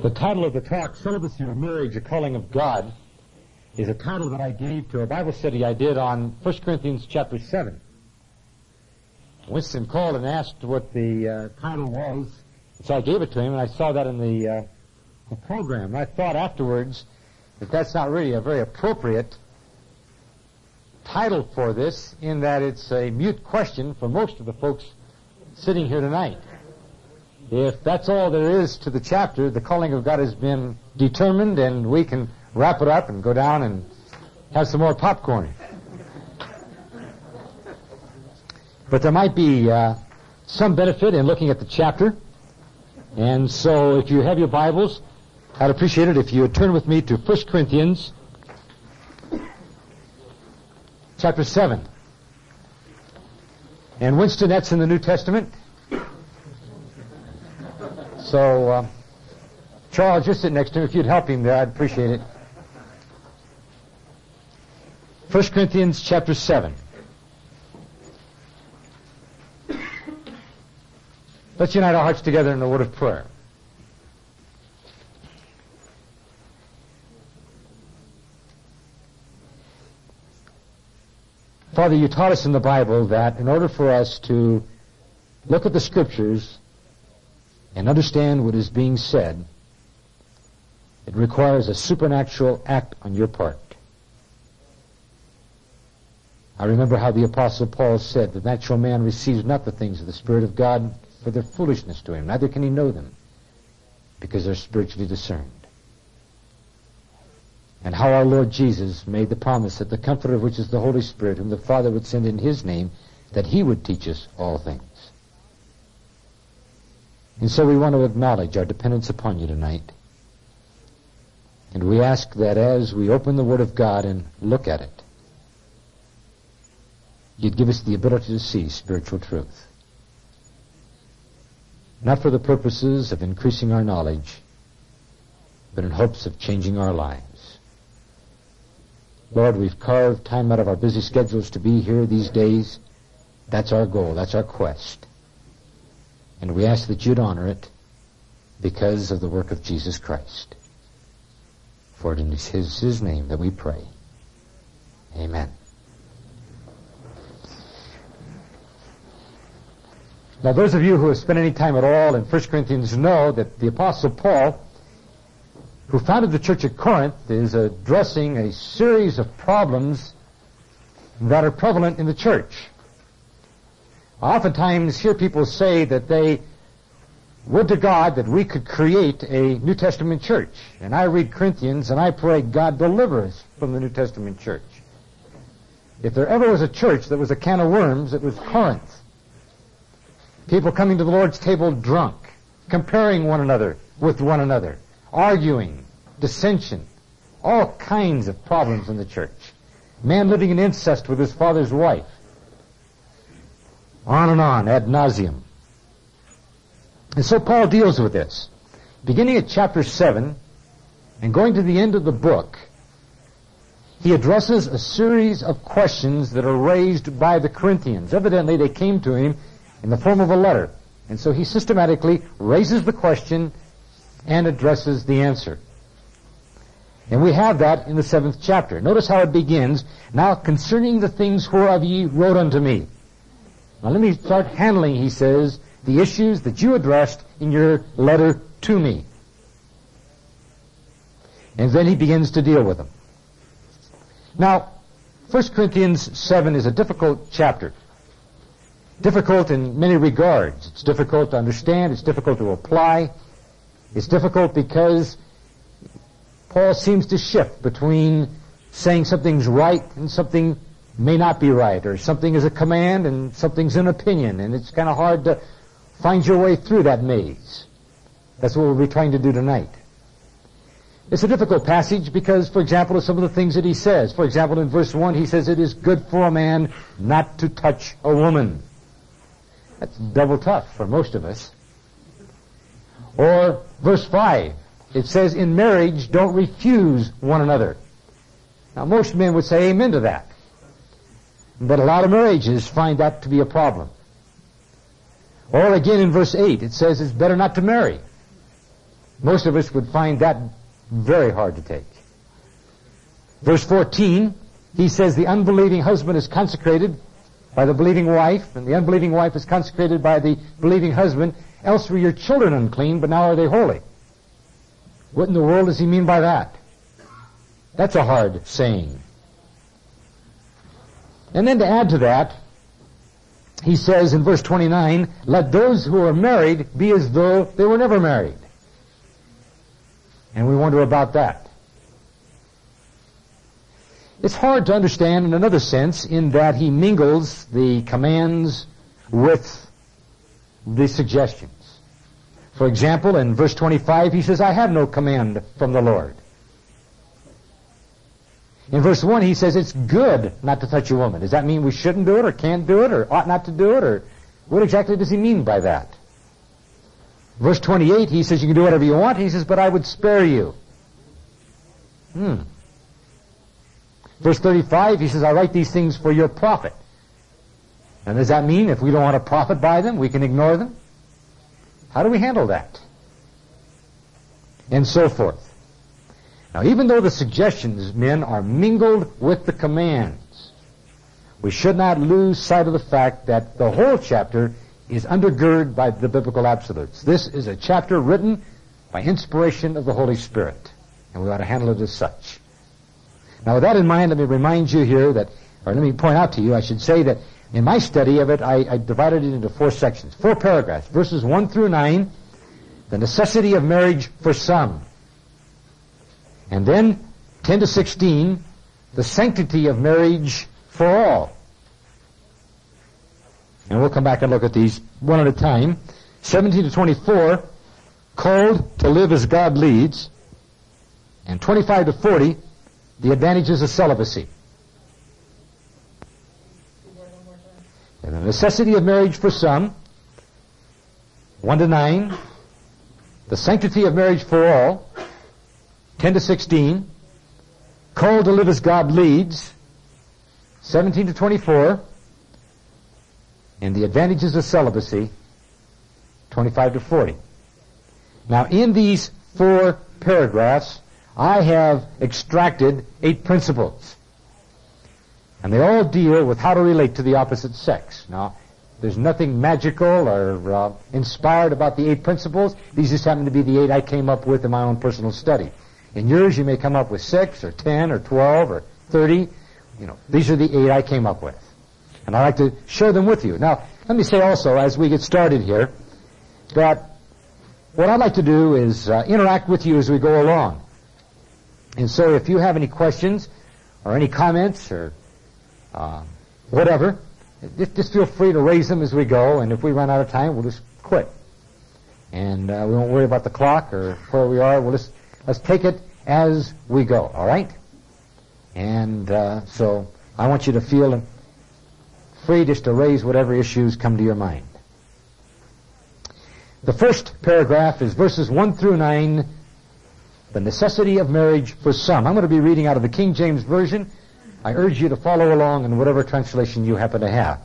The title of the talk, Celibacy of Marriage, a Calling of God, is a title that I gave to a Bible study I did on 1 Corinthians chapter 7. Winston called and asked what the uh, title was, so I gave it to him, and I saw that in the, uh, the program. I thought afterwards that that's not really a very appropriate title for this, in that it's a mute question for most of the folks sitting here tonight. If that's all there is to the chapter, the calling of God has been determined and we can wrap it up and go down and have some more popcorn. But there might be uh, some benefit in looking at the chapter. And so if you have your Bibles, I'd appreciate it if you would turn with me to 1 Corinthians chapter 7. And Winston, that's in the New Testament. So, uh, Charles, you're sitting next to him. If you'd help him there, I'd appreciate it. 1 Corinthians chapter 7. Let's unite our hearts together in a word of prayer. Father, you taught us in the Bible that in order for us to look at the Scriptures and understand what is being said, it requires a supernatural act on your part. I remember how the Apostle Paul said, The natural man receives not the things of the Spirit of God, for their foolishness to him, neither can he know them, because they're spiritually discerned. And how our Lord Jesus made the promise that the Comforter, which is the Holy Spirit, whom the Father would send in His name, that He would teach us all things. And so we want to acknowledge our dependence upon you tonight. And we ask that as we open the Word of God and look at it, you'd give us the ability to see spiritual truth. Not for the purposes of increasing our knowledge, but in hopes of changing our lives. Lord, we've carved time out of our busy schedules to be here these days. That's our goal. That's our quest. And we ask that you'd honor it because of the work of Jesus Christ. For it is his, his name that we pray. Amen. Now those of you who have spent any time at all in 1 Corinthians know that the Apostle Paul, who founded the church at Corinth, is addressing a series of problems that are prevalent in the church. I oftentimes hear people say that they would to God that we could create a New Testament church. And I read Corinthians and I pray God deliver us from the New Testament church. If there ever was a church that was a can of worms, it was Corinth. People coming to the Lord's table drunk, comparing one another with one another, arguing, dissension, all kinds of problems in the church. Man living in incest with his father's wife. On and on, ad nauseum. And so Paul deals with this. Beginning at chapter 7 and going to the end of the book, he addresses a series of questions that are raised by the Corinthians. Evidently, they came to him in the form of a letter. And so he systematically raises the question and addresses the answer. And we have that in the seventh chapter. Notice how it begins. Now concerning the things whereof ye wrote unto me. Now let me start handling, he says, the issues that you addressed in your letter to me. And then he begins to deal with them. Now, 1 Corinthians 7 is a difficult chapter. Difficult in many regards. It's difficult to understand. It's difficult to apply. It's difficult because Paul seems to shift between saying something's right and something may not be right, or something is a command and something's an opinion, and it's kind of hard to find your way through that maze. That's what we'll be trying to do tonight. It's a difficult passage because, for example, of some of the things that he says. For example, in verse 1, he says, It is good for a man not to touch a woman. That's double tough for most of us. Or verse 5, it says, In marriage, don't refuse one another. Now, most men would say amen to that. But a lot of marriages find that to be a problem. Or again in verse 8, it says it's better not to marry. Most of us would find that very hard to take. Verse 14, he says the unbelieving husband is consecrated by the believing wife, and the unbelieving wife is consecrated by the believing husband. Else were your children unclean, but now are they holy. What in the world does he mean by that? That's a hard saying. And then to add to that, he says in verse 29, let those who are married be as though they were never married. And we wonder about that. It's hard to understand in another sense in that he mingles the commands with the suggestions. For example, in verse 25, he says, I have no command from the Lord. In verse 1, he says it's good not to touch a woman. Does that mean we shouldn't do it or can't do it or ought not to do it or what exactly does he mean by that? Verse 28, he says you can do whatever you want. He says, but I would spare you. Hmm. Verse 35, he says, I write these things for your profit. And does that mean if we don't want to profit by them, we can ignore them? How do we handle that? And so forth. Now, even though the suggestions, men, are mingled with the commands, we should not lose sight of the fact that the whole chapter is undergirded by the biblical absolutes. This is a chapter written by inspiration of the Holy Spirit, and we ought to handle it as such. Now, with that in mind, let me remind you here that, or let me point out to you, I should say that in my study of it, I, I divided it into four sections, four paragraphs, verses 1 through 9, the necessity of marriage for some. And then 10 to 16, the sanctity of marriage for all. And we'll come back and look at these one at a time. 17 to 24, called to live as God leads. And 25 to 40, the advantages of celibacy. And the necessity of marriage for some, 1 to 9, the sanctity of marriage for all, 10 to 16, called to live as God leads, 17 to 24, and the advantages of celibacy, 25 to 40. Now in these four paragraphs, I have extracted eight principles. And they all deal with how to relate to the opposite sex. Now, there's nothing magical or uh, inspired about the eight principles. These just happen to be the eight I came up with in my own personal study. In yours, you may come up with six or ten or twelve or thirty. You know, these are the eight I came up with. And I'd like to share them with you. Now, let me say also, as we get started here, that what I'd like to do is uh, interact with you as we go along. And so if you have any questions or any comments or uh, whatever, just, just, feel free to raise them as we go. And if we run out of time, we'll just quit. And uh, we won't worry about the clock or where we are. We'll just Let's take it as we go, all right? And uh, so I want you to feel free just to raise whatever issues come to your mind. The first paragraph is verses 1 through 9, the necessity of marriage for some. I'm going to be reading out of the King James Version. I urge you to follow along in whatever translation you happen to have.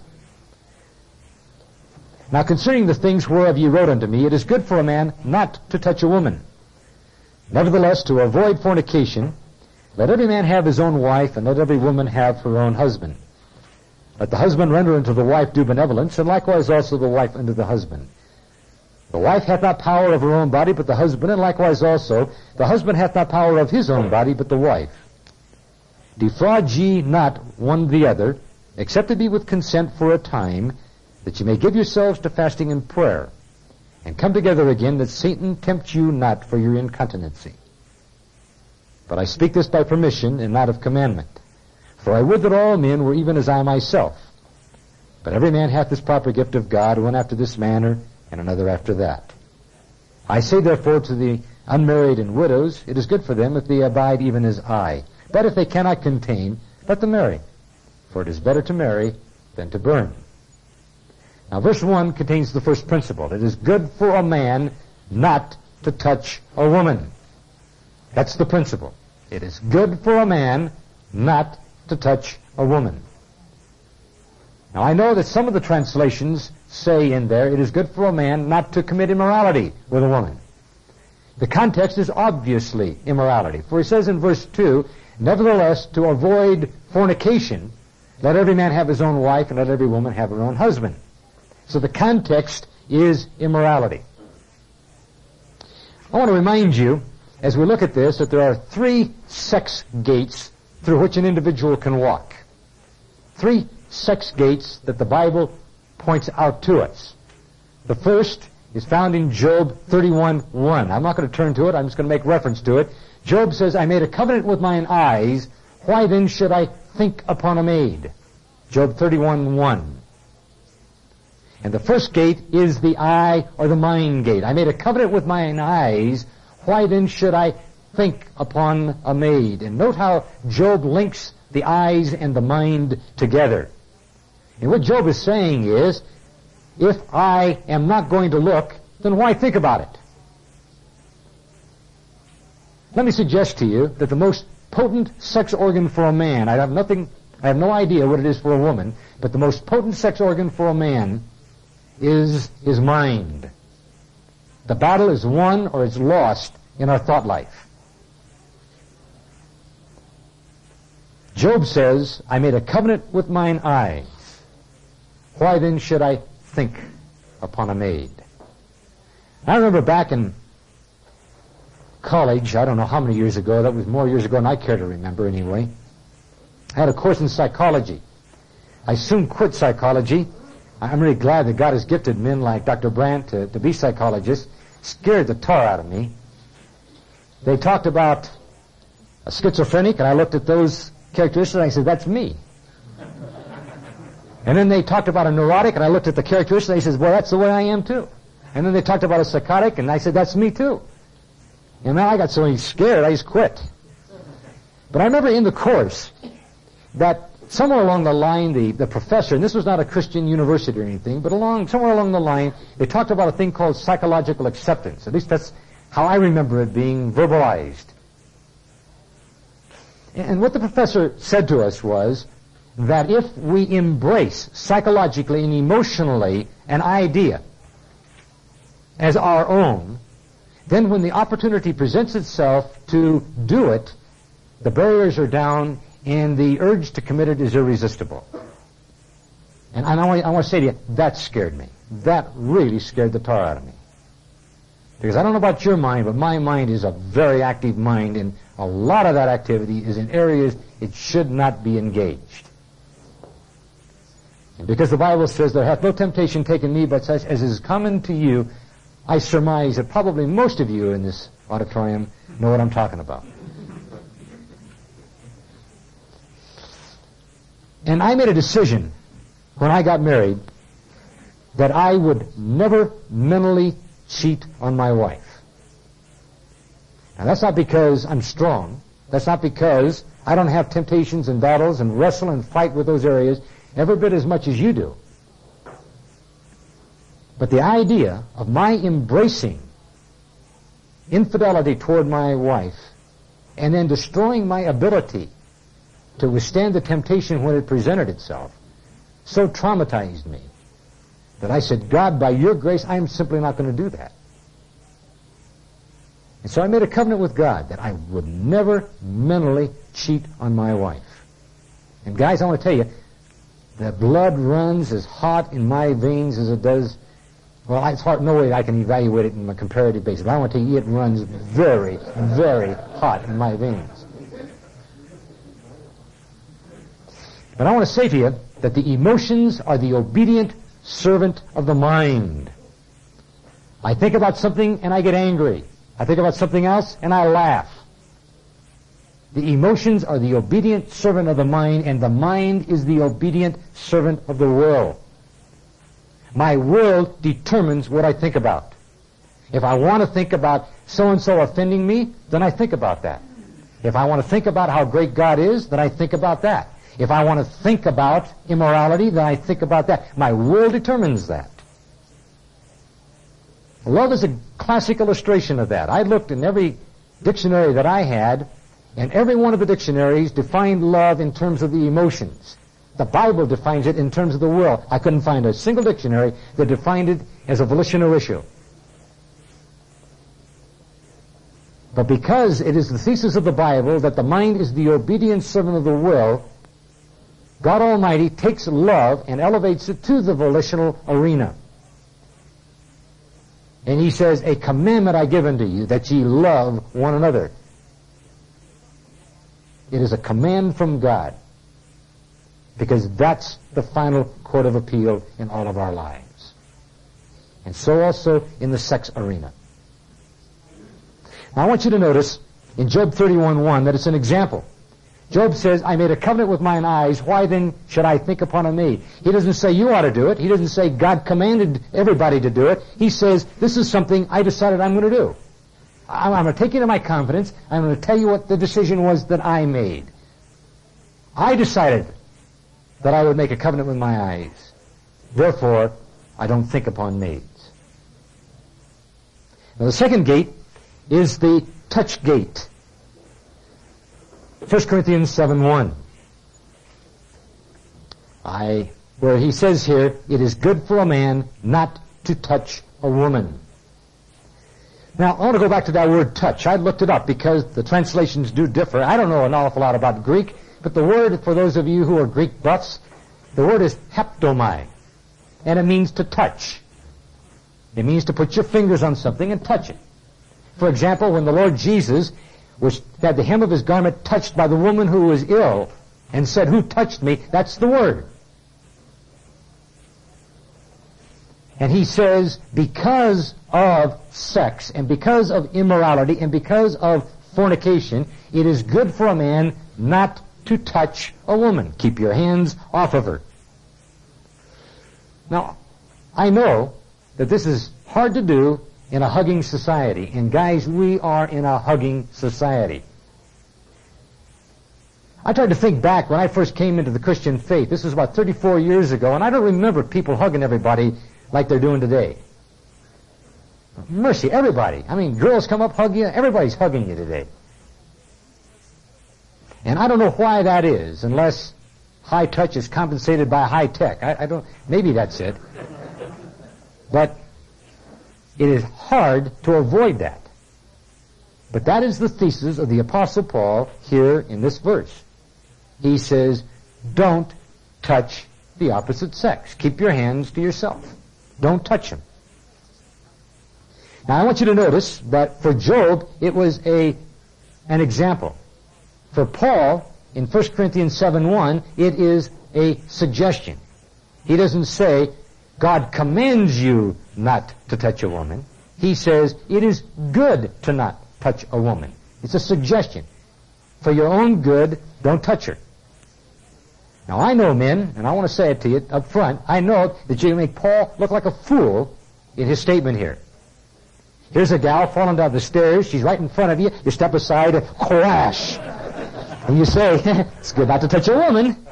Now concerning the things whereof ye wrote unto me, it is good for a man not to touch a woman. Nevertheless, to avoid fornication, let every man have his own wife, and let every woman have her own husband. Let the husband render unto the wife due benevolence, and likewise also the wife unto the husband. The wife hath not power of her own body, but the husband, and likewise also the husband hath not power of his own body, but the wife. Defraud ye not one the other, except it be with consent for a time, that ye may give yourselves to fasting and prayer and come together again that Satan tempt you not for your incontinency. But I speak this by permission and not of commandment. For I would that all men were even as I myself. But every man hath his proper gift of God, one after this manner, and another after that. I say therefore to the unmarried and widows, it is good for them if they abide even as I. But if they cannot contain, let them marry. For it is better to marry than to burn. Now verse 1 contains the first principle. It is good for a man not to touch a woman. That's the principle. It is good for a man not to touch a woman. Now I know that some of the translations say in there, it is good for a man not to commit immorality with a woman. The context is obviously immorality. For he says in verse 2, Nevertheless, to avoid fornication, let every man have his own wife and let every woman have her own husband. So the context is immorality. I want to remind you, as we look at this, that there are three sex gates through which an individual can walk. Three sex gates that the Bible points out to us. The first is found in Job 31:1. I'm not going to turn to it. I'm just going to make reference to it. Job says, I made a covenant with mine eyes. Why then should I think upon a maid? Job 31:1. And the first gate is the eye or the mind gate. I made a covenant with mine eyes. Why then should I think upon a maid? And note how Job links the eyes and the mind together. And what Job is saying is, if I am not going to look, then why think about it? Let me suggest to you that the most potent sex organ for a man, I have nothing, I have no idea what it is for a woman, but the most potent sex organ for a man is his mind. The battle is won or it's lost in our thought life. Job says, I made a covenant with mine eyes. Why then should I think upon a maid? I remember back in college, I don't know how many years ago, that was more years ago than I care to remember anyway. I had a course in psychology. I soon quit psychology. I'm really glad that God has gifted men like Dr. Brandt to, to be psychologists. Scared the tar out of me. They talked about a schizophrenic, and I looked at those characteristics and I said, that's me. And then they talked about a neurotic, and I looked at the characteristics and I said, well, that's the way I am too. And then they talked about a psychotic, and I said, that's me too. And then I got so scared, I just quit. But I remember in the course that somewhere along the line, the, the professor, and this was not a Christian university or anything, but along somewhere along the line, they talked about a thing called psychological acceptance. At least that's how I remember it being verbalized. And what the professor said to us was that if we embrace psychologically and emotionally an idea as our own, then when the opportunity presents itself to do it, the barriers are down and the urge to commit it is irresistible. And I want, I want to say to you, that scared me. That really scared the tar out of me. Because I don't know about your mind, but my mind is a very active mind, and a lot of that activity is in areas it should not be engaged. And because the Bible says, There hath no temptation taken me but such as is common to you, I surmise that probably most of you in this auditorium know what I'm talking about. And I made a decision when I got married that I would never mentally cheat on my wife. Now that's not because I'm strong. That's not because I don't have temptations and battles and wrestle and fight with those areas every bit as much as you do. But the idea of my embracing infidelity toward my wife and then destroying my ability to withstand the temptation when it presented itself so traumatized me that I said, God, by your grace, I am simply not going to do that. And so I made a covenant with God that I would never mentally cheat on my wife. And guys, I want to tell you, the blood runs as hot in my veins as it does well, it's hard, no way I can evaluate it in a comparative basis. But I want to tell you, it runs very, very hot in my veins. But I want to say to you that the emotions are the obedient servant of the mind. I think about something and I get angry. I think about something else and I laugh. The emotions are the obedient servant of the mind and the mind is the obedient servant of the will. My world determines what I think about. If I want to think about so-and-so offending me, then I think about that. If I want to think about how great God is, then I think about that. If I want to think about immorality, then I think about that. My will determines that. Love is a classic illustration of that. I looked in every dictionary that I had, and every one of the dictionaries defined love in terms of the emotions. The Bible defines it in terms of the will. I couldn't find a single dictionary that defined it as a volitional issue. But because it is the thesis of the Bible that the mind is the obedient servant of the will, God Almighty takes love and elevates it to the volitional arena. And he says, a commandment I give unto you, that ye love one another. It is a command from God. Because that's the final court of appeal in all of our lives. And so also in the sex arena. Now I want you to notice in Job 31.1 that it's an example. Job says, I made a covenant with mine eyes, why then should I think upon a maid? He doesn't say you ought to do it. He doesn't say God commanded everybody to do it. He says, this is something I decided I'm going to do. I'm, I'm going to take you to my confidence. I'm going to tell you what the decision was that I made. I decided that I would make a covenant with my eyes. Therefore, I don't think upon maids. Now the second gate is the touch gate. 1 Corinthians 7 1. I, where he says here, it is good for a man not to touch a woman. Now, I want to go back to that word touch. I looked it up because the translations do differ. I don't know an awful lot about Greek, but the word, for those of you who are Greek buffs, the word is haptomai, and it means to touch. It means to put your fingers on something and touch it. For example, when the Lord Jesus was had the hem of his garment touched by the woman who was ill and said, Who touched me? That's the word. And he says, because of sex and because of immorality and because of fornication, it is good for a man not to touch a woman. Keep your hands off of her. Now, I know that this is hard to do in a hugging society. And guys, we are in a hugging society. I tried to think back when I first came into the Christian faith. This was about 34 years ago, and I don't remember people hugging everybody like they're doing today. Mercy, everybody. I mean, girls come up, hug you. Everybody's hugging you today. And I don't know why that is, unless high touch is compensated by high tech. I, I don't. Maybe that's it. But it is hard to avoid that. But that is the thesis of the Apostle Paul here in this verse. He says, don't touch the opposite sex. Keep your hands to yourself. Don't touch them. Now I want you to notice that for Job, it was a, an example. For Paul, in 1 Corinthians 7.1, it is a suggestion. He doesn't say, God commands you not to touch a woman. He says it is good to not touch a woman. It's a suggestion. For your own good, don't touch her. Now I know men, and I want to say it to you up front, I know that you make Paul look like a fool in his statement here. Here's a gal falling down the stairs, she's right in front of you, you step aside, crash. And you say, it's good not to touch a woman.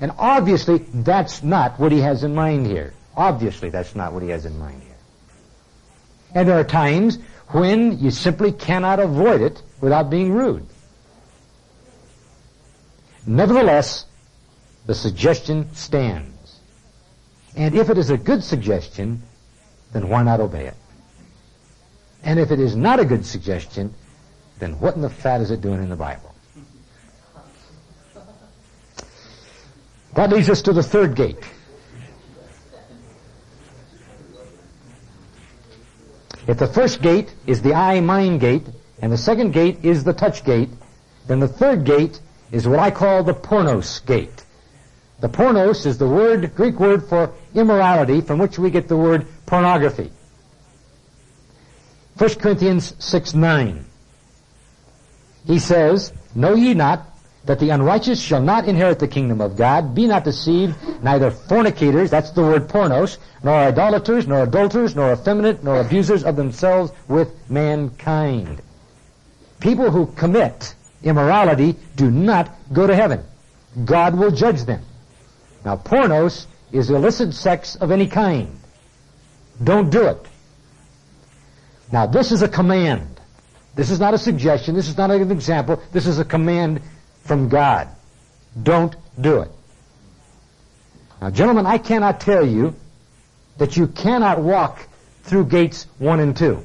And obviously, that's not what he has in mind here. Obviously, that's not what he has in mind here. And there are times when you simply cannot avoid it without being rude. Nevertheless, the suggestion stands. And if it is a good suggestion, then why not obey it? And if it is not a good suggestion, then what in the fat is it doing in the Bible? That leads us to the third gate. If the first gate is the eye-mind gate, and the second gate is the touch gate, then the third gate is what I call the pornos gate. The pornos is the word, Greek word for immorality, from which we get the word pornography. 1 Corinthians 6, 9. He says, Know ye not that the unrighteous shall not inherit the kingdom of God. Be not deceived, neither fornicators, that's the word pornos, nor idolaters, nor adulterers, nor effeminate, nor abusers of themselves with mankind. People who commit immorality do not go to heaven. God will judge them. Now pornos is illicit sex of any kind. Don't do it. Now this is a command. This is not a suggestion. This is not an example. This is a command from God. Don't do it. Now, gentlemen, I cannot tell you that you cannot walk through gates one and two.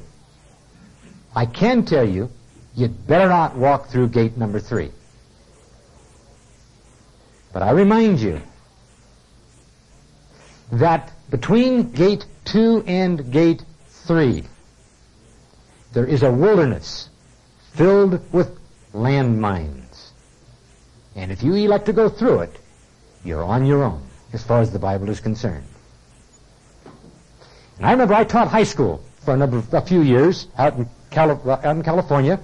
I can tell you, you'd better not walk through gate number three. But I remind you that between gate two and gate three, there is a wilderness filled with landmines. And if you elect to go through it, you're on your own as far as the Bible is concerned. And I remember I taught high school for a number of, a few years out in, Cali- uh, out in California.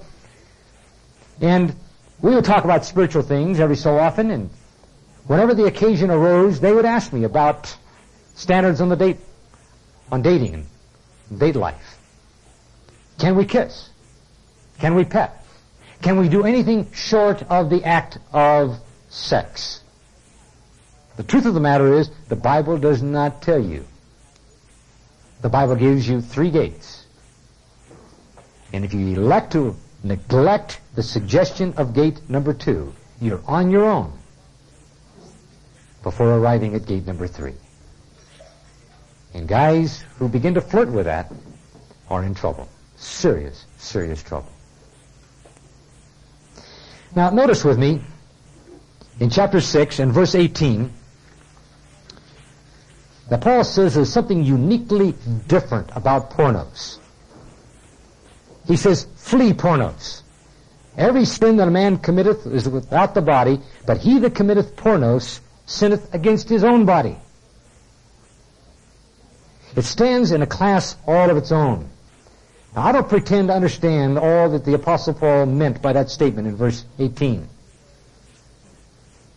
And we would talk about spiritual things every so often, and whenever the occasion arose, they would ask me about standards on the date, on dating and date life. Can we kiss? Can we pet? Can we do anything short of the act of sex? The truth of the matter is, the Bible does not tell you. The Bible gives you three gates. And if you elect to neglect the suggestion of gate number two, you're on your own before arriving at gate number three. And guys who begin to flirt with that are in trouble. Serious, serious trouble. Now notice with me in chapter 6 and verse 18 that Paul says there's something uniquely different about pornos. He says, flee pornos. Every sin that a man committeth is without the body, but he that committeth pornos sinneth against his own body. It stands in a class all of its own. Now, I don't pretend to understand all that the Apostle Paul meant by that statement in verse 18.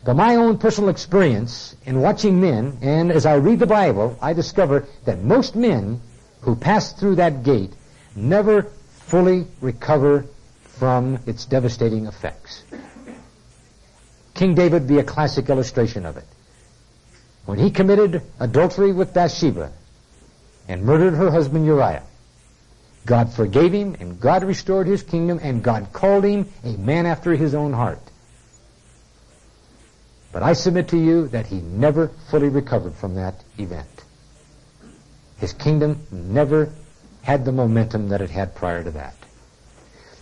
But my own personal experience in watching men, and as I read the Bible, I discover that most men who pass through that gate never fully recover from its devastating effects. King David be a classic illustration of it. When he committed adultery with Bathsheba and murdered her husband Uriah, God forgave him and God restored his kingdom and God called him a man after his own heart. But I submit to you that he never fully recovered from that event. His kingdom never had the momentum that it had prior to that.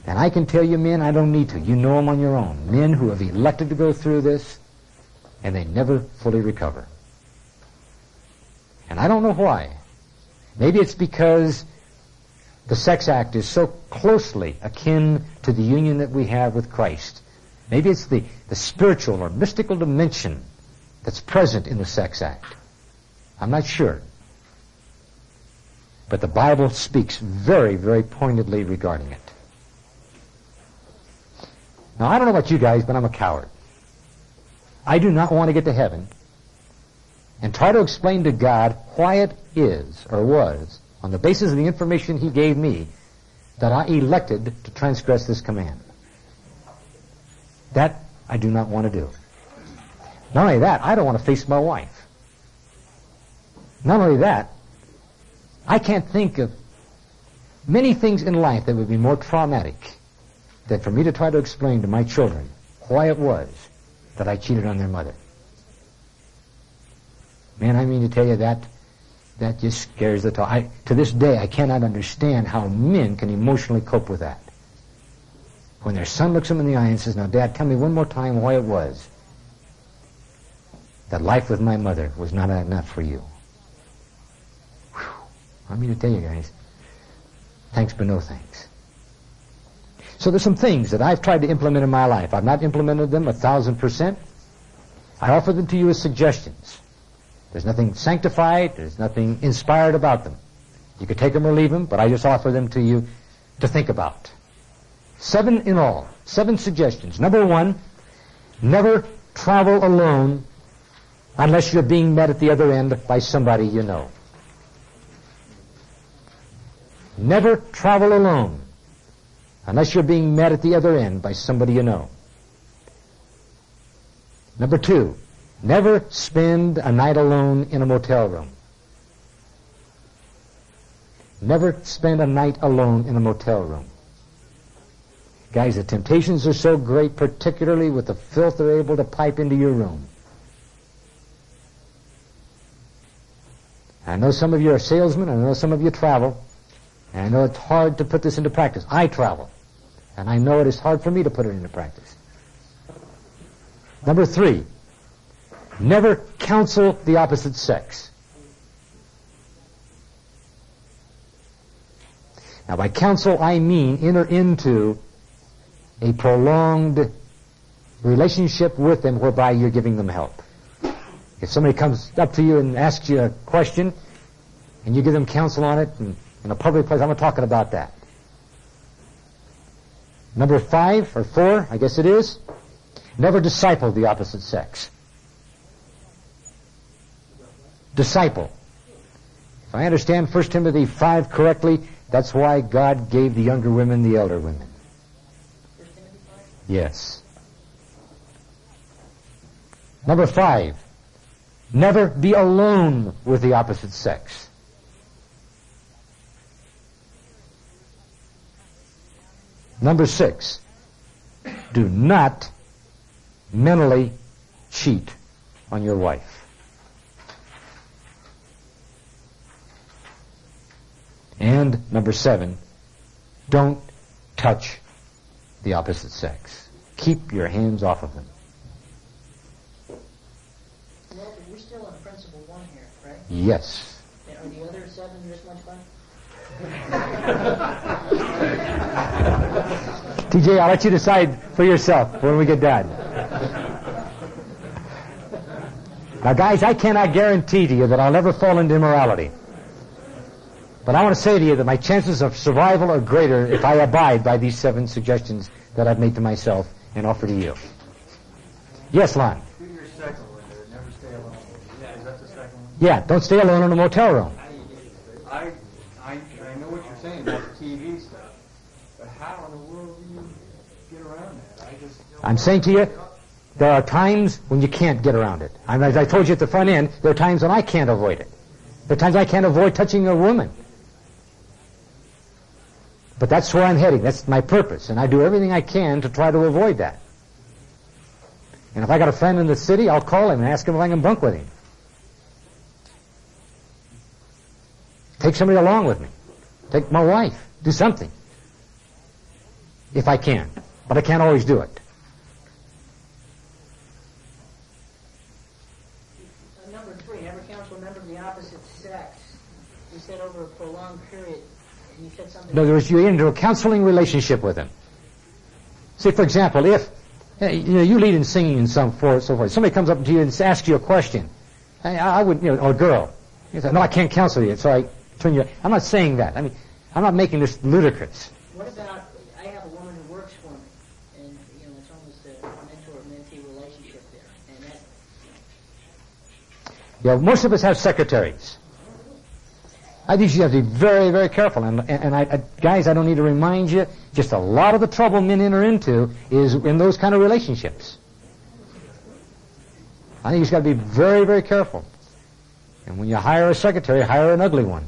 And I can tell you men, I don't need to. You know them on your own. Men who have elected to go through this, and they never fully recover. And I don't know why. Maybe it's because the sex act is so closely akin to the union that we have with Christ Maybe it's the, the spiritual or mystical dimension that's present in the sex act. I'm not sure. But the Bible speaks very, very pointedly regarding it. Now, I don't know about you guys, but I'm a coward. I do not want to get to heaven and try to explain to God why it is or was, on the basis of the information He gave me, that I elected to transgress this command. That I do not want to do. Not only that, I don't want to face my wife. Not only that, I can't think of many things in life that would be more traumatic than for me to try to explain to my children why it was that I cheated on their mother. Man, I mean to tell you that that just scares the talk. I, to this day, I cannot understand how men can emotionally cope with that when their son looks them in the eye and says, Now, Dad, tell me one more time why it was that life with my mother was not enough for you. Whew. I mean to tell you guys, thanks but no thanks. So there's some things that I've tried to implement in my life. I've not implemented them a thousand percent. I offer them to you as suggestions. There's nothing sanctified, there's nothing inspired about them. You could take them or leave them, but I just offer them to you to think about. Seven in all. Seven suggestions. Number one, never travel alone unless you're being met at the other end by somebody you know. Never travel alone unless you're being met at the other end by somebody you know. Number two, never spend a night alone in a motel room. Never spend a night alone in a motel room. Guys, the temptations are so great, particularly with the filth they're able to pipe into your room. I know some of you are salesmen, I know some of you travel, And I know it's hard to put this into practice. I travel. And I know it is hard for me to put it into practice. Number three, never counsel the opposite sex. Now by counsel I mean enter into a prolonged relationship with them whereby you're giving them help. If somebody comes up to you and asks you a question and you give them counsel on it in, in a public place, I'm not talking about that. Number five or four, I guess it is, never disciple the opposite sex. Disciple. If I understand 1 Timothy 5 correctly, that's why God gave the younger women the elder women. Yes. Number five, never be alone with the opposite sex. Number six, do not mentally cheat on your wife. And number seven, don't touch the opposite sex. Keep your hands off of them. Walter, you're still on principle one here, right? Yes. And Are the other seven just much fun? TJ, I'll let you decide for yourself when we get done. Now guys, I cannot guarantee to you that I'll never fall into immorality. But I want to say to you that my chances of survival are greater if I abide by these seven suggestions that I've made to myself and offer to you. Yes, Lon? Do your second one never stay alone. Yeah, is that the second one? Yeah, don't stay alone in a motel room. I, I, I know what you're saying about the TV stuff, but how in the world do you get around that? I just. I'm saying to you, there are times when you can't get around it. I mean, as I told you at the front end, there are times when I can't avoid it. There are times I can't avoid touching a woman. But that's where I'm heading. That's my purpose. And I do everything I can to try to avoid that. And if I got a friend in the city, I'll call him and ask him if I can bunk with him. Take somebody along with me. Take my wife. Do something. If I can. But I can't always do it. Uh, number three, never counsel a member of the opposite sex. You said over a prolonged period, and you said something. In other words, you get into a counseling relationship with them. See, for example, if you know you lead in singing and some for so forth, somebody comes up to you and asks you a question, I, I would, you know, or a girl, you say, "No, I can't counsel you," so I turn you. I'm not saying that. I mean, I'm not making this ludicrous. What about, I have a woman who works for me, and, you know, it's almost a mentor-mentee relationship there, and that, Yeah, most of us have secretaries. I think you have to be very, very careful. And, and, I, I, guys, I don't need to remind you, just a lot of the trouble men enter into is in those kind of relationships. I think you've got to be very, very careful. And when you hire a secretary, hire an ugly one.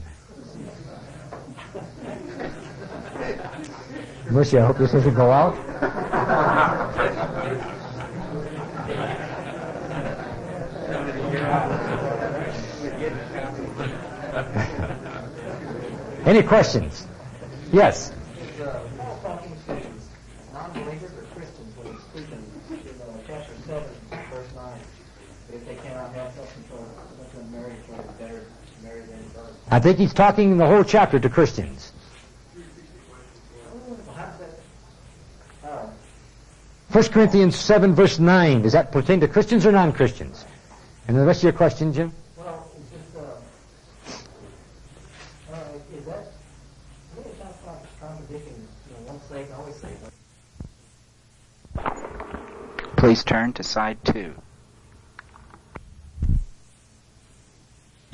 Mercy, I hope this doesn't go out. Any questions? Yes. Is uh, Paul talking to non-believers or Christians when he's speaking in uh, chapter 7, verse 9? If they cannot have self-control, let them marry for it better to marry questions? Yes. I think he's talking in the whole chapter to Christians. 1 Corinthians 7 verse 9, does that pertain to Christians or non-Christians? And the rest of your question, Jim? well, it's just... Uh, uh, is that... Really sounds like contradicting, you know, once saved, always saved. Please turn to side two.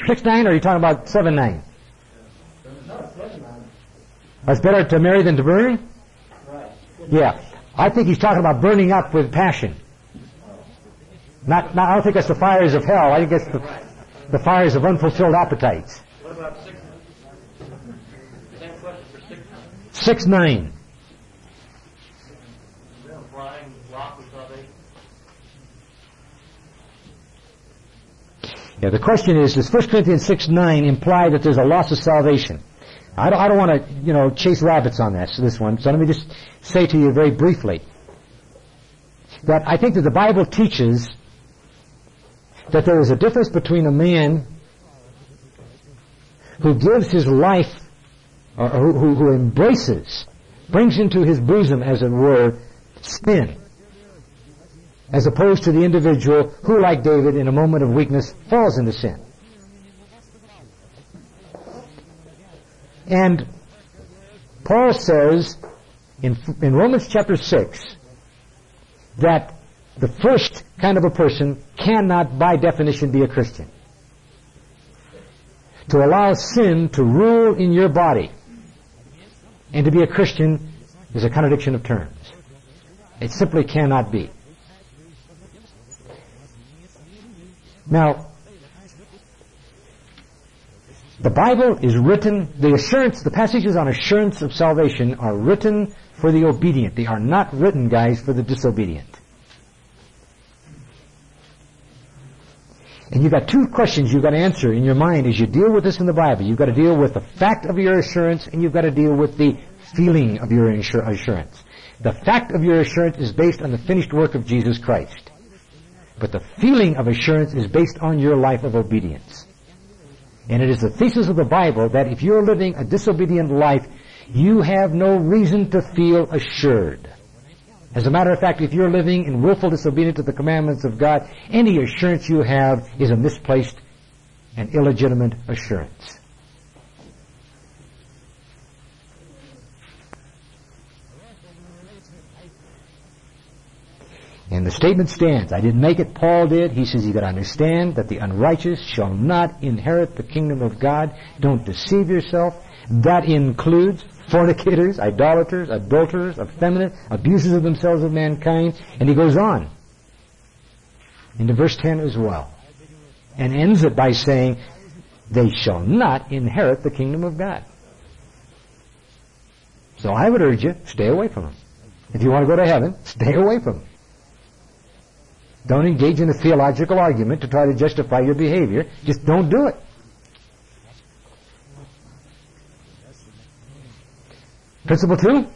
6 9 or are you talking about 7 9? No, it's 7, 9. It's better to marry than to burn? Right. Yeah. I think he's talking about burning up with passion. Not, not I don't think that's the fires of hell. I think it's the, the fires of unfulfilled appetites. What about six? Same question for six. 6 9. Blind, lock with salvation. Yeah, the question is, does 1 Corinthians 6 9 imply that there's a loss of salvation? I don't, I don't want to, you know, chase rabbits on this, this one. So let me just say to you very briefly that I think that the Bible teaches that there is a difference between a man who gives his life, or who, who, who embraces, brings into his bosom, as it were, sin, as opposed to the individual who, like David, in a moment of weakness, falls into sin. And Paul says in, in Romans chapter 6 that the first kind of a person cannot, by definition, be a Christian. To allow sin to rule in your body and to be a Christian is a contradiction of terms. It simply cannot be. Now, the Bible is written, the assurance, the passages on assurance of salvation are written for the obedient. They are not written, guys, for the disobedient. And you've got two questions you've got to answer in your mind as you deal with this in the Bible. You've got to deal with the fact of your assurance and you've got to deal with the feeling of your assurance. The fact of your assurance is based on the finished work of Jesus Christ. But the feeling of assurance is based on your life of obedience. And it is the thesis of the Bible that if you're living a disobedient life, you have no reason to feel assured. As a matter of fact, if you're living in willful disobedience to the commandments of God, any assurance you have is a misplaced and illegitimate assurance. And the statement stands. I didn't make it, Paul did. He says you gotta understand that the unrighteous shall not inherit the kingdom of God. Don't deceive yourself. That includes fornicators, idolaters, adulterers, effeminate, abusers of themselves of mankind. And he goes on into verse 10 as well. And ends it by saying, they shall not inherit the kingdom of God. So I would urge you, stay away from them. If you want to go to heaven, stay away from them. Don't engage in a theological argument to try to justify your behavior. Just don't do it. Principle two?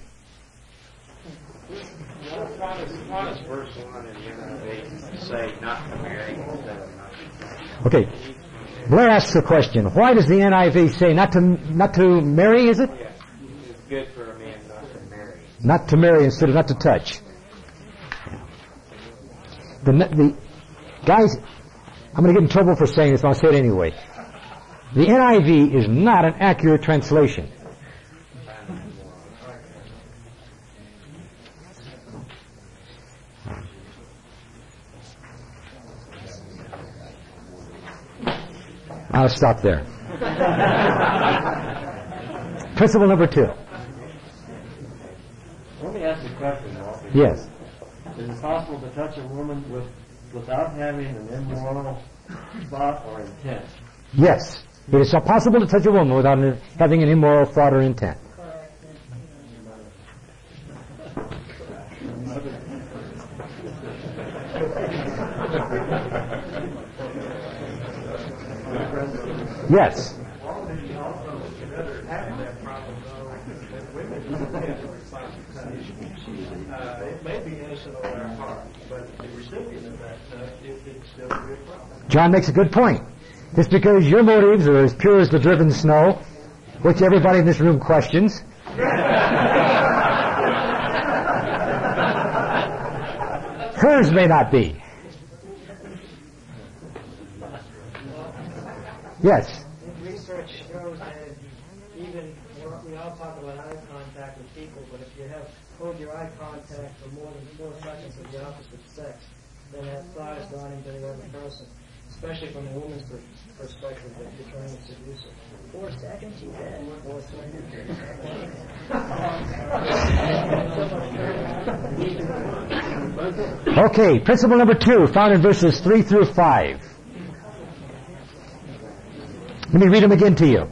Okay. Blair asks the question, why does the NIV say not to, not to marry, is it? Yeah. It's good for a man not to marry. Not to marry instead of not to touch. The, the guys, I'm going to get in trouble for saying this, but I'll say it anyway. The NIV is not an accurate translation. I'll stop there. Principle number two. Let me ask you a question, Walter. Yes. Is it possible to touch a woman with, without having an immoral thought or intent? Yes. It is possible to touch a woman without having an immoral thought or intent. Yes. it may be innocent on our part, but the recipient of that touch, it could still be a problem. John makes a good point. Just because your motives are as pure as the driven snow, which everybody in this room questions, hers may not be. Yes. Research shows that even, we all talk about eye contact with people, but if you have, hold your eye contact for more than four seconds with the opposite sex, then that thought is gone into the other person, especially from a woman's per- perspective that you're trying to seduce her. Okay, principle number two, found in verses three through five. Let me read them again to you.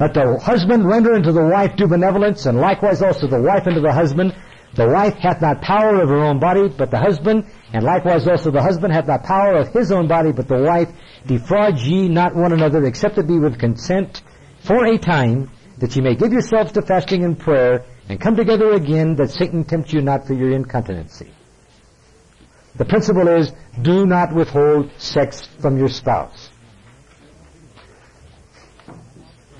Let the husband render unto the wife due benevolence, and likewise also the wife unto the husband. The wife hath not power of her own body, but the husband, and likewise also the husband hath not power of his own body, but the wife. Defraud ye not one another, except it be with consent for a time, that ye may give yourselves to fasting and prayer, and come together again, that Satan tempt you not for your incontinency. The principle is, do not withhold sex from your spouse.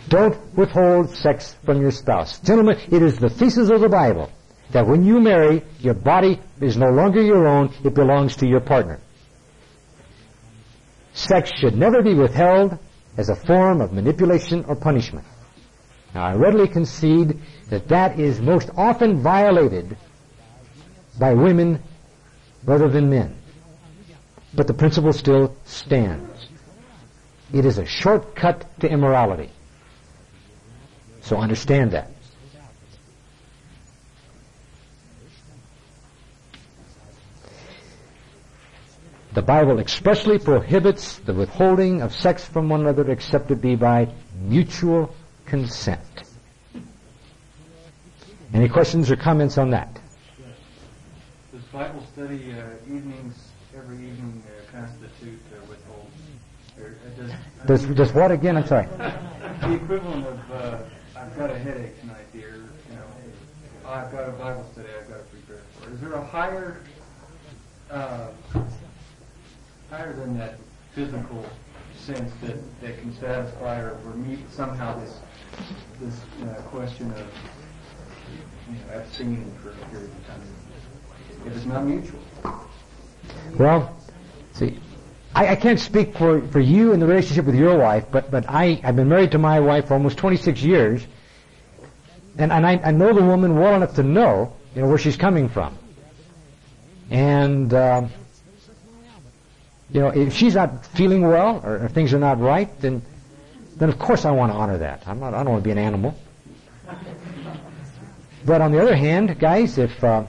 Don't withhold sex from your spouse. Gentlemen, it is the thesis of the Bible that when you marry, your body is no longer your own, it belongs to your partner. Sex should never be withheld as a form of manipulation or punishment. Now, I readily concede that that is most often violated by women rather than men. But the principle still stands. It is a shortcut to immorality. So understand that. The Bible expressly prohibits the withholding of sex from one another except it be by mutual consent. Any questions or comments on that? Does Bible study uh, evenings, every evening, uh, constitute uh, withhold? Or, uh, does, Does, does what again? I'm sorry. the equivalent of uh, I've got a headache tonight, dear. You know, I've got a Bible study I've got to prepare for. Is there a higher, uh, higher than that physical sense that, that can satisfy or, meet somehow this this uh, question of you know abstaining for a period of time if it's not mutual? Well, see, I, I can't speak for, for you in the relationship with your wife, but, but I, I've been married to my wife for almost 26 years, and, and I, I know the woman well enough to know, you know, where she's coming from. And, um, you know, if she's not feeling well, or if things are not right, then, then of course I want to honor that. I'm not, I don't want to be an animal. But on the other hand, guys, if, uh,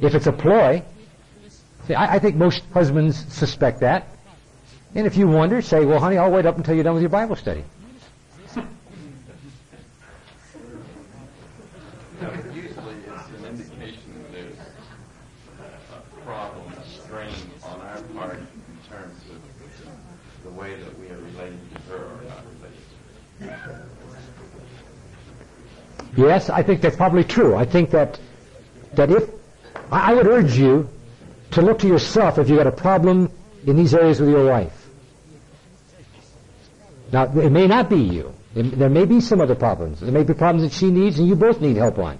if it's a ploy, see, I, I think most husbands suspect that. And if you wonder, say, well, honey, I'll wait up until you're done with your Bible study. Usually it's an indication that there's a problem, a strain on our part in terms of the way that we are relating to her or not relating to her. Yes, I think that's probably true. I think that that if I would urge you to look to yourself if you've got a problem in these areas with your wife. Now, it may not be you. It- There may be some other problems. There may be problems that she needs and you both need help on.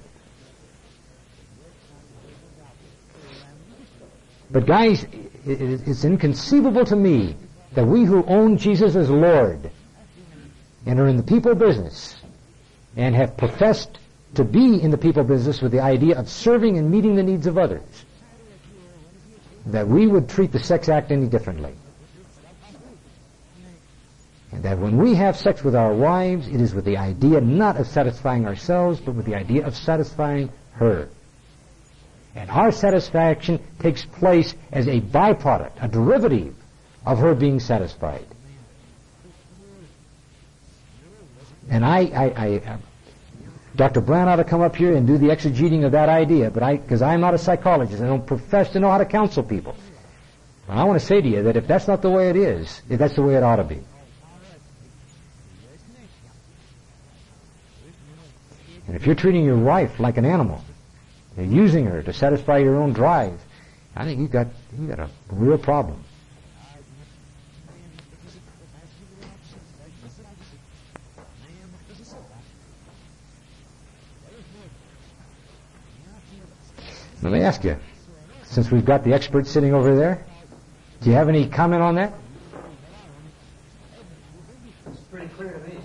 But guys, it- it- it's inconceivable to me that we who own Jesus as Lord and are in the people business and have professed to be in the people business with the idea of serving and meeting the needs of others, that we would treat the sex act any differently. And that when we have sex with our wives, it is with the idea not of satisfying ourselves, but with the idea of satisfying her. And our satisfaction takes place as a byproduct, a derivative of her being satisfied. And I, I, I uh, Dr. Brown ought to come up here and do the exegeting of that idea, but I, because I'm not a psychologist, I don't profess to know how to counsel people. But I want to say to you that if that's not the way it is, if that's the way it ought to be. And if you're treating your wife like an animal, you're using her to satisfy your own drive, I think you've got, you've got a real problem. Let me ask you, since we've got the expert sitting over there, do you have any comment on that? It's pretty clear to me.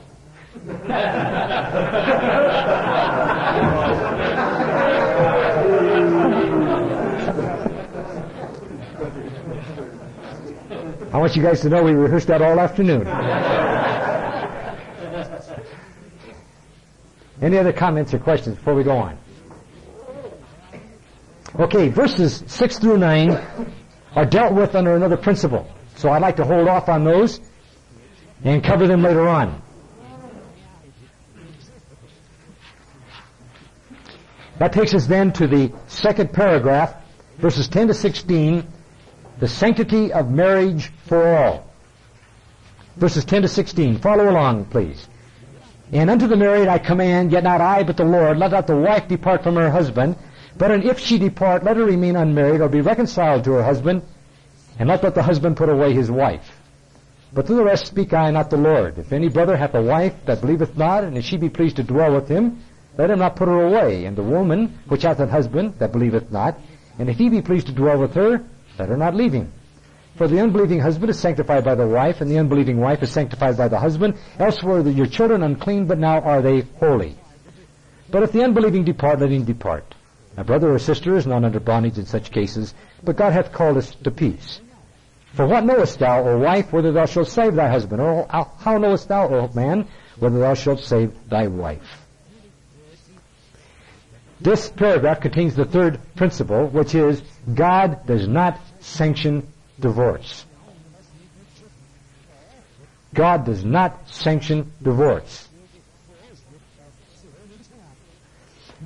I want you guys to know we rehearsed that all afternoon. Any other comments or questions before we go on? Okay, verses 6 through 9 are dealt with under another principle. So I'd like to hold off on those and cover them later on. That takes us then to the second paragraph, verses 10 to 16, the sanctity of marriage for all. Verses 10 to 16. Follow along, please. And unto the married I command, yet not I, but the Lord, let not the wife depart from her husband, but if she depart, let her remain unmarried, or be reconciled to her husband, and let not the husband put away his wife. But to the rest speak I, not the Lord. If any brother hath a wife that believeth not, and if she be pleased to dwell with him, let him not put her away. And the woman which hath a husband that believeth not, and if he be pleased to dwell with her, let her not leave him. For the unbelieving husband is sanctified by the wife, and the unbelieving wife is sanctified by the husband. Else were your children unclean, but now are they holy. But if the unbelieving depart, let him depart. A brother or sister is not under bondage in such cases, but God hath called us to peace. For what knowest thou, O wife, whether thou shalt save thy husband? Or how knowest thou, O man, whether thou shalt save thy wife? This paragraph contains the third principle, which is God does not sanction divorce. God does not sanction divorce.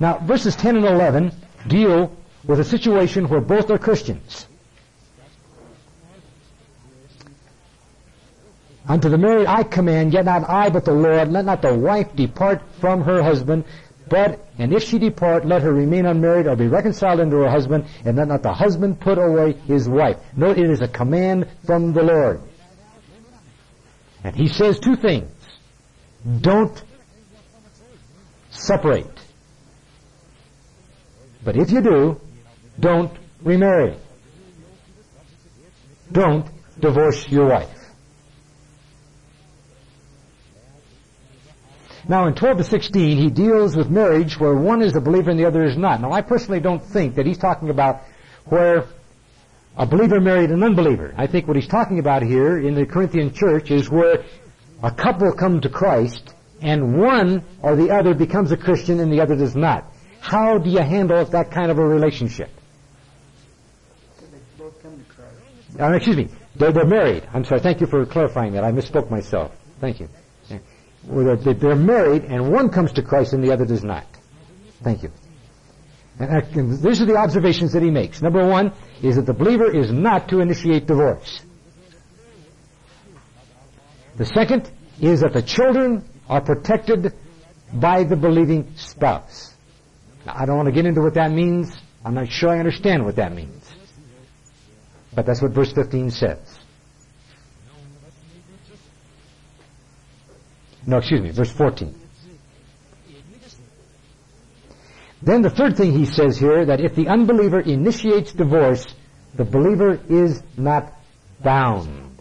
Now, verses 10 and 11 deal with a situation where both are Christians. Unto the married I command, yet not I, but the Lord, let not the wife depart from her husband, but, and if she depart, let her remain unmarried or be reconciled unto her husband, and let not the husband put away his wife. Note it is a command from the Lord. And he says two things. Don't separate. But if you do, don't remarry. Don't divorce your wife. Now in 12 to 16, he deals with marriage where one is a believer and the other is not. Now I personally don't think that he's talking about where a believer married an unbeliever. I think what he's talking about here in the Corinthian church is where a couple come to Christ and one or the other becomes a Christian and the other does not. How do you handle that kind of a relationship? Uh, excuse me. They're, they're married. I'm sorry. Thank you for clarifying that. I misspoke myself. Thank you where they're married and one comes to Christ and the other does not. Thank you. And these are the observations that he makes. Number one is that the believer is not to initiate divorce. The second is that the children are protected by the believing spouse. I don't want to get into what that means. I'm not sure I understand what that means. But that's what verse 15 says. No, excuse me, verse 14. Then the third thing he says here, that if the unbeliever initiates divorce, the believer is not bound.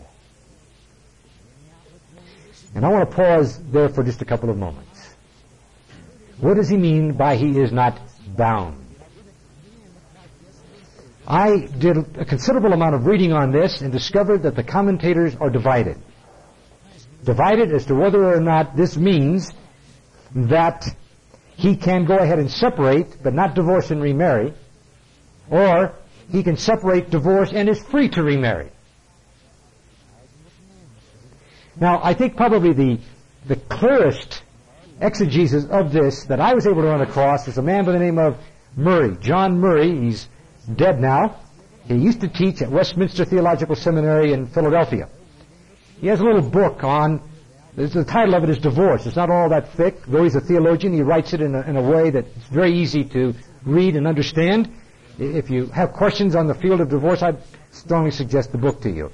And I want to pause there for just a couple of moments. What does he mean by he is not bound? I did a considerable amount of reading on this and discovered that the commentators are divided divided as to whether or not this means that he can go ahead and separate, but not divorce and remarry, or he can separate, divorce, and is free to remarry. Now, I think probably the, the clearest exegesis of this that I was able to run across is a man by the name of Murray, John Murray. He's dead now. He used to teach at Westminster Theological Seminary in Philadelphia. He has a little book on, the title of it is Divorce. It's not all that thick. Though he's a theologian, he writes it in a, in a way that's very easy to read and understand. If you have questions on the field of divorce, I'd strongly suggest the book to you.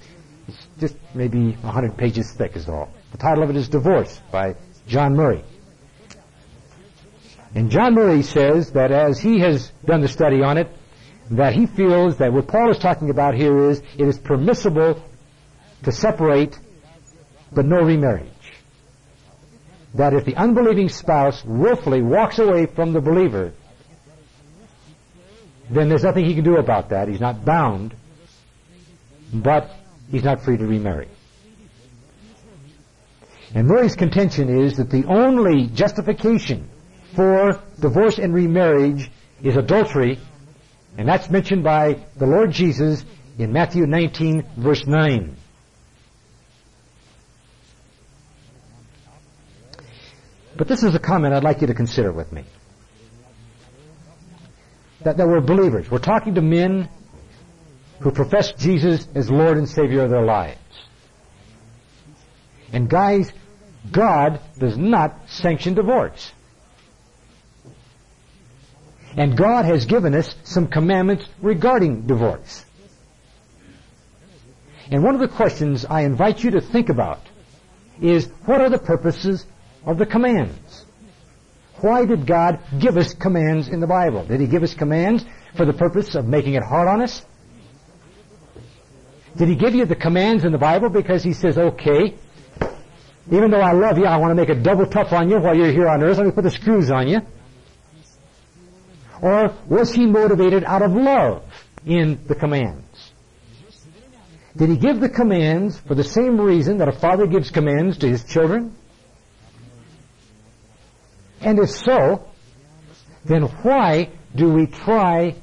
It's just maybe 100 pages thick is all. The title of it is Divorce by John Murray. And John Murray says that as he has done the study on it, that he feels that what Paul is talking about here is it is permissible to separate but no remarriage. That if the unbelieving spouse willfully walks away from the believer, then there's nothing he can do about that. He's not bound, but he's not free to remarry. And Murray's contention is that the only justification for divorce and remarriage is adultery, and that's mentioned by the Lord Jesus in Matthew 19 verse 9. But this is a comment I'd like you to consider with me. That, that we're believers. We're talking to men who profess Jesus as Lord and Savior of their lives. And guys, God does not sanction divorce. And God has given us some commandments regarding divorce. And one of the questions I invite you to think about is what are the purposes of the commands? Why did God give us commands in the Bible? Did He give us commands for the purpose of making it hard on us? Did He give you the commands in the Bible because He says, okay, even though I love you, I want to make it double tough on you while you're here on earth. Let me put the screws on you. Or was he motivated out of love in the commands? Did he give the commands for the same reason that a father gives commands to his children? And if so, then why do we try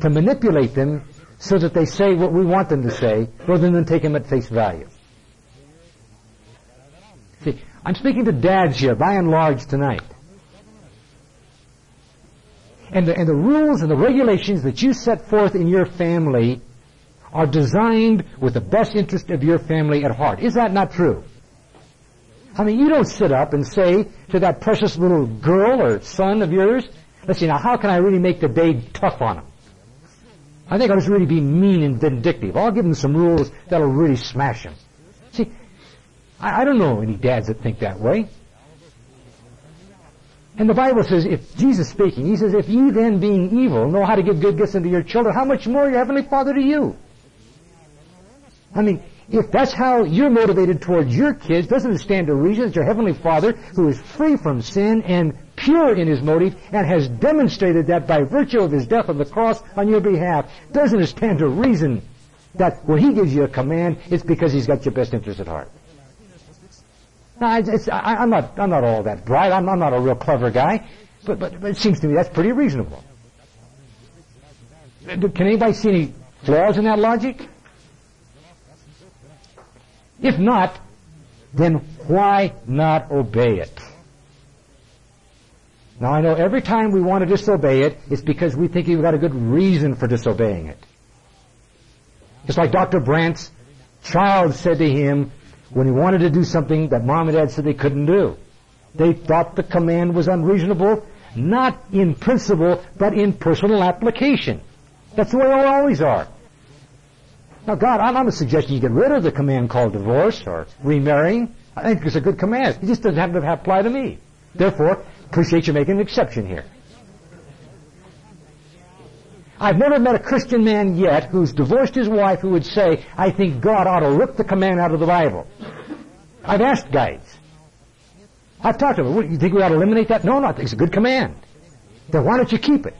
to manipulate them so that they say what we want them to say rather than take them at face value? See, I'm speaking to dads here by and large tonight. And the, and the rules and the regulations that you set forth in your family are designed with the best interest of your family at heart. Is that not true? I mean, you don't sit up and say to that precious little girl or son of yours, let's see, now how can I really make the day tough on him? I think I'll just really be mean and vindictive. I'll give him some rules that'll really smash him. See, I, I don't know any dads that think that way. And the Bible says, if Jesus speaking, he says, if you then being evil know how to give good gifts unto your children, how much more your heavenly Father to you? I mean, if that's how you're motivated towards your kids, doesn't it stand to reason that your heavenly Father, who is free from sin and pure in his motive, and has demonstrated that by virtue of his death on the cross on your behalf, doesn't it stand to reason that when he gives you a command, it's because he's got your best interest at heart? Now, it's, it's, I, am not, I'm not all that bright. I'm, I'm not a real clever guy, but, but, but it seems to me that's pretty reasonable. Uh, can anybody see any flaws in that logic? If not, then why not obey it? Now I know every time we want to disobey it, it's because we think we've got a good reason for disobeying it. Just like Dr. Brandt's child said to him, when he wanted to do something that mom and dad said they couldn't do. They thought the command was unreasonable, not in principle, but in personal application. That's the way we always are. Now, God, I'm not suggesting you get rid of the command called divorce or remarrying. I think it's a good command. It just doesn't have to apply to me. Therefore, appreciate you making an exception here. I've never met a Christian man yet who's divorced his wife who would say, I think God ought to rip the command out of the Bible. I've asked guys. I've talked to them. What, you think we ought to eliminate that? No, no, I think it's a good command. Then why don't you keep it?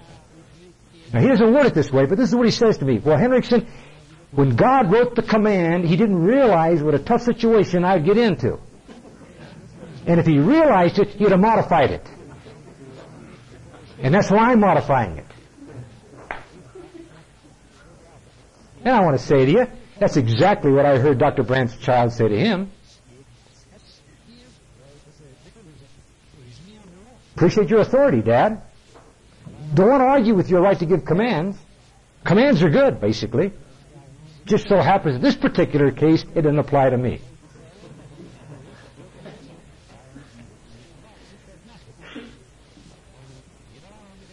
Now he doesn't word it this way, but this is what he says to me. Well, Henrichsen, when God wrote the command, he didn't realize what a tough situation I'd get into. And if he realized it, he'd have modified it. And that's why I'm modifying it. And I want to say to you, that's exactly what I heard Dr. Brandt's child say to him. Appreciate your authority, Dad. Don't want to argue with your right to give commands. Commands are good, basically. Just so happens in this particular case, it didn't apply to me.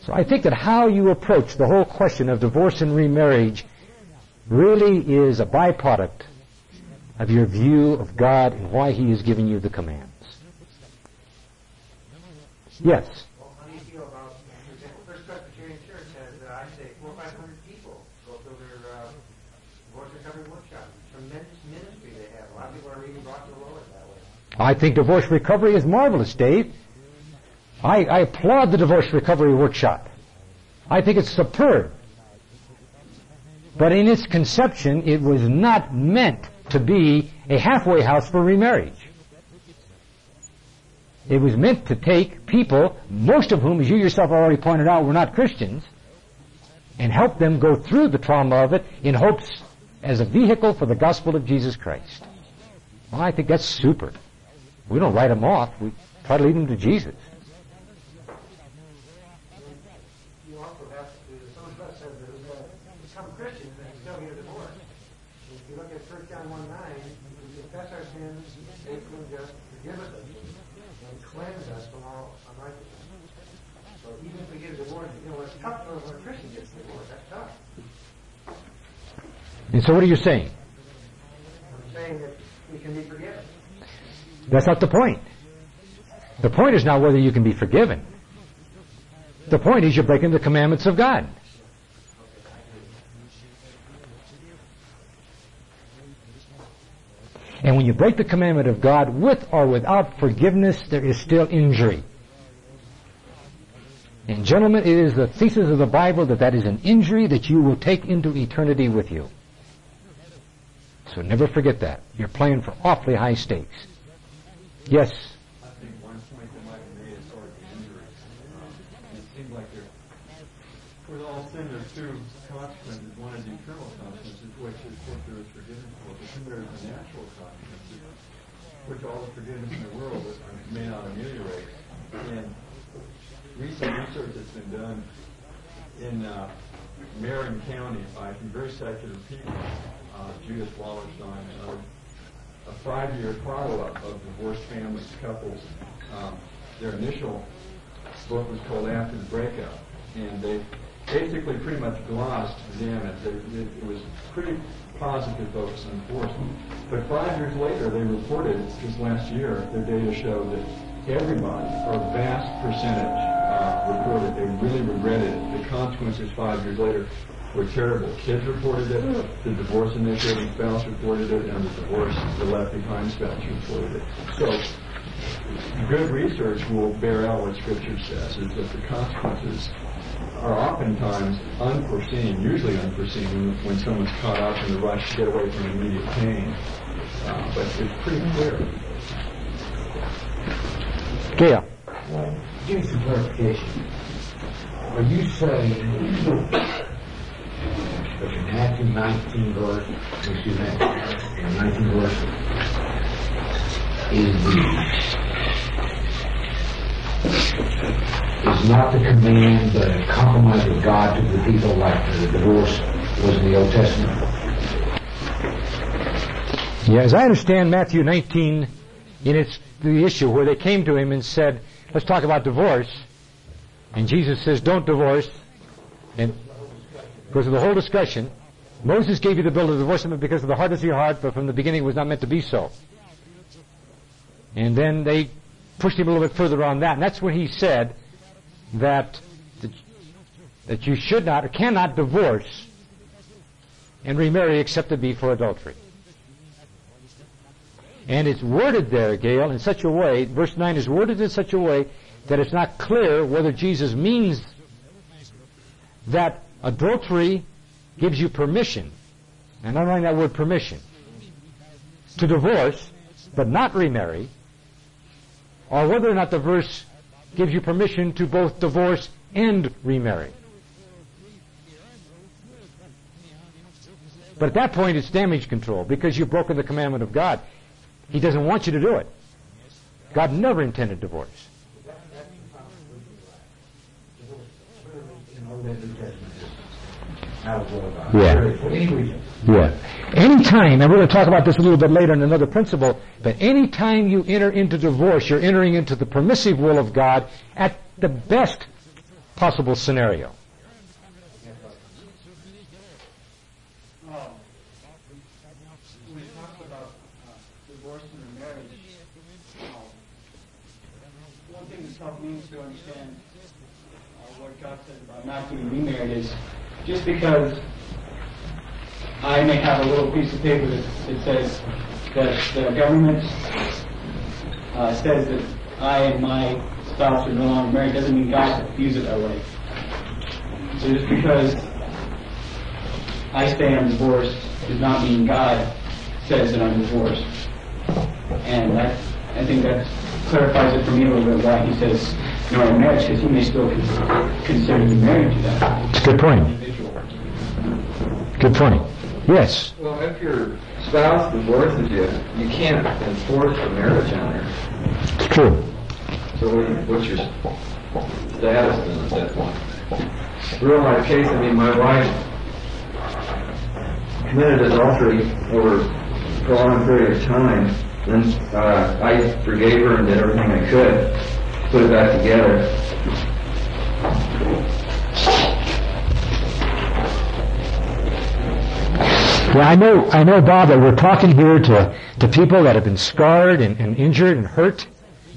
So I think that how you approach the whole question of divorce and remarriage really is a byproduct of your view of God and why He is giving you the commands. Yes? Well, how do you feel about, for example, First Presbyterian Church has, uh, I'd say, four or five hundred people go through their uh, divorce recovery workshop. Tremendous ministry they have. A lot of people are even brought to the that way. I think divorce recovery is marvelous, Dave. I, I applaud the divorce recovery workshop. I think it's superb. But in its conception, it was not meant to be a halfway house for remarriage. It was meant to take people, most of whom, as you yourself already pointed out, were not Christians, and help them go through the trauma of it in hopes as a vehicle for the gospel of Jesus Christ. Well, I think that's super. We don't write them off. We try to lead them to Jesus. You also have to, someone else says that uh, become Christians and still get a divorce. If you look at First John one nine, we confess our sins, He's faithful and just, to forgive us and cleanse us from all unrighteousness. So even if we get a divorce, you know, it's tough for when a Christian gets divorced. That's tough. And so what are you saying? I'm saying that we can be forgiven. That's not the point. The point is not whether you can be forgiven. The point is you're breaking the commandments of God. And when you break the commandment of God with or without forgiveness, there is still injury. And gentlemen, it is the thesis of the Bible that that is an injury that you will take into eternity with you. So never forget that. You're playing for awfully high stakes. Yes. I think one point that might be made is sort of the injuries. Um, it seems like there, with all sin, there's two consequences. One is eternal consequences, which is what there is forgiveness for. But then there's the natural consequences, which all the forgiveness in the world may not ameliorate. And recent research that's been done in uh, Marin County by some very secular people, Judith Wallerstein a five-year follow-up of divorced families, couples. Um, their initial book was called After the Breakup, and they basically pretty much glossed them. It, it, it was pretty positive focus on divorce. But five years later, they reported this last year, their data showed that everybody, or a vast percentage, uh, reported they really regretted the consequences five years later were terrible. Kids reported it, the divorce initiating spouse reported it, and the divorce, the left behind spouse reported it. So, good research will bear out what Scripture says, is that the consequences are oftentimes unforeseen, usually unforeseen when, when someone's caught up in the rush to get away from immediate pain. Uh, but it's pretty clear. Gail. Give me some clarification. Are you saying that in Matthew 19 verse, excuse me, in 19 verse, is the is not the command a compromise with God to the people like the divorce was in the Old Testament? Yeah, as I understand Matthew 19, in its the issue where they came to him and said, "Let's talk about divorce," and Jesus says, "Don't divorce," and because of the whole discussion, Moses gave you the bill of divorce him because of the hardness of your heart, but from the beginning it was not meant to be so. And then they pushed him a little bit further on that, and that's when he said that that you should not or cannot divorce and remarry except to be for adultery. And it's worded there, Gail, in such a way, verse 9 is worded in such a way that it's not clear whether Jesus means that adultery gives you permission, and I'm writing that word permission, to divorce, but not remarry, or whether or not the verse gives you permission to both divorce and remarry. But at that point, it's damage control because you've broken the commandment of God. He doesn't want you to do it. God never intended divorce. Yeah. Yeah. Anytime, and we're going to talk about this a little bit later in another principle, but anytime you enter into divorce, you're entering into the permissive will of God at the best possible scenario. Um, we talked about uh, divorce and marriage. Um, one thing that's helped me to understand uh, what God says about not getting remarried is just because I may have a little piece of paper that, that says that the government uh, says that I and my spouse are no longer married doesn't mean God views it that way. So just because I say I'm divorced does not mean God says that I'm divorced. And that, I think that clarifies it for me a little bit why he says no marriage, because he may still consider you married to that It's a good point. Good point. Yes. Well, if your spouse divorces you, you can't enforce the marriage on her. It's true. So what do you- what's your status then at that point? Real life case, I mean, my wife committed adultery over a prolonged period of time, then uh, I forgave her and did everything I could to put it back together. Yeah, I know, I know, Bob, that we're talking here to, to people that have been scarred and, and injured and hurt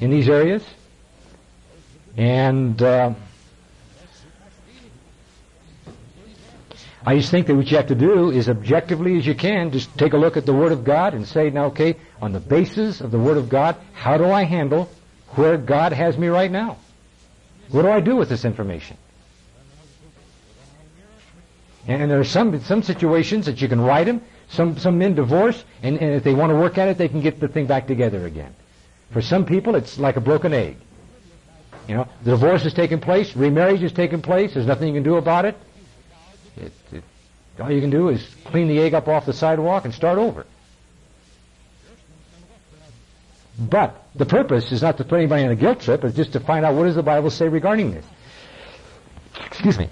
in these areas. And uh, I just think that what you have to do is objectively as you can, just take a look at the Word of God and say, now, okay, on the basis of the Word of God, how do I handle where God has me right now? What do I do with this information? And, there are some some situations that you can write them. Some some men divorce, and, and if they want to work at it, they can get the thing back together again. For some people, it's like a broken egg. You know, the divorce has taken place, remarriage has taken place. There's nothing you can do about it. It, it. All you can do is clean the egg up off the sidewalk and start over. But the purpose is not to put anybody on a guilt trip, it's just to find out what does the Bible say regarding this. Excuse me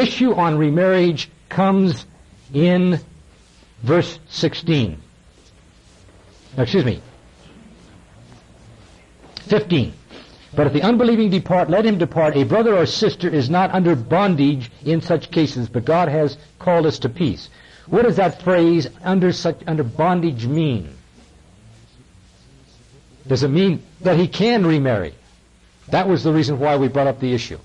issue on remarriage comes in verse 16. Excuse me. 15. But if the unbelieving depart, let him depart. A brother or sister is not under bondage in such cases, but God has called us to peace. What does that phrase under such under bondage mean? Does it mean that he can remarry? That was the reason why we brought up the issue.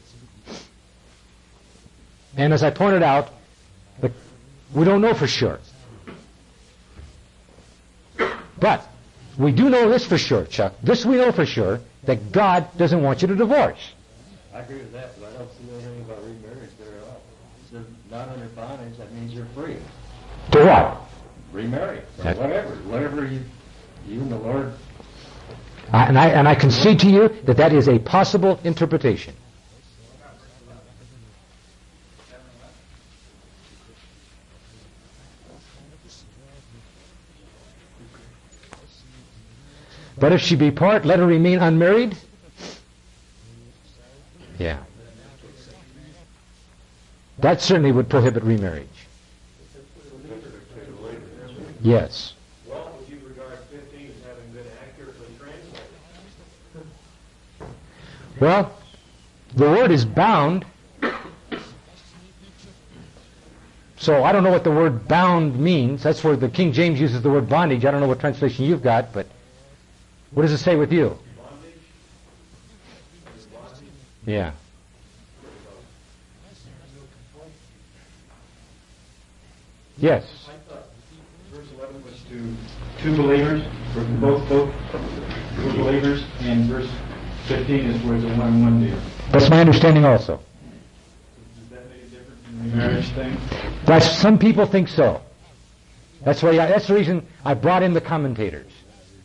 And as I pointed out, the, we don't know for sure. But we do know this for sure, Chuck. This we know for sure, that God doesn't want you to divorce. I agree with that, but I don't see anything about remarriage there at all. If they're not under bondage, that means you're free. To what? Remarry, or That- whatever, whatever you, you and the Lord I, and I and I concede to you that that is a possible interpretation. But if she be part, let her remain unmarried. Yeah. That certainly would prohibit remarriage. Yes. Well, would you regard 15 as having been accurately translated? Well, the word is bound. So I don't know what the word bound means. That's where the King James uses the word bondage. I don't know what translation you've got, but what does it say with you? Yeah. Yes. I verse 11 was to two believers, both, both two believers, and verse 15 is where it's a one-on-one deal. That's my understanding also. Does that make a difference in the marriage thing? That's, some people think so. That's why. I, that's the reason I brought in the commentators.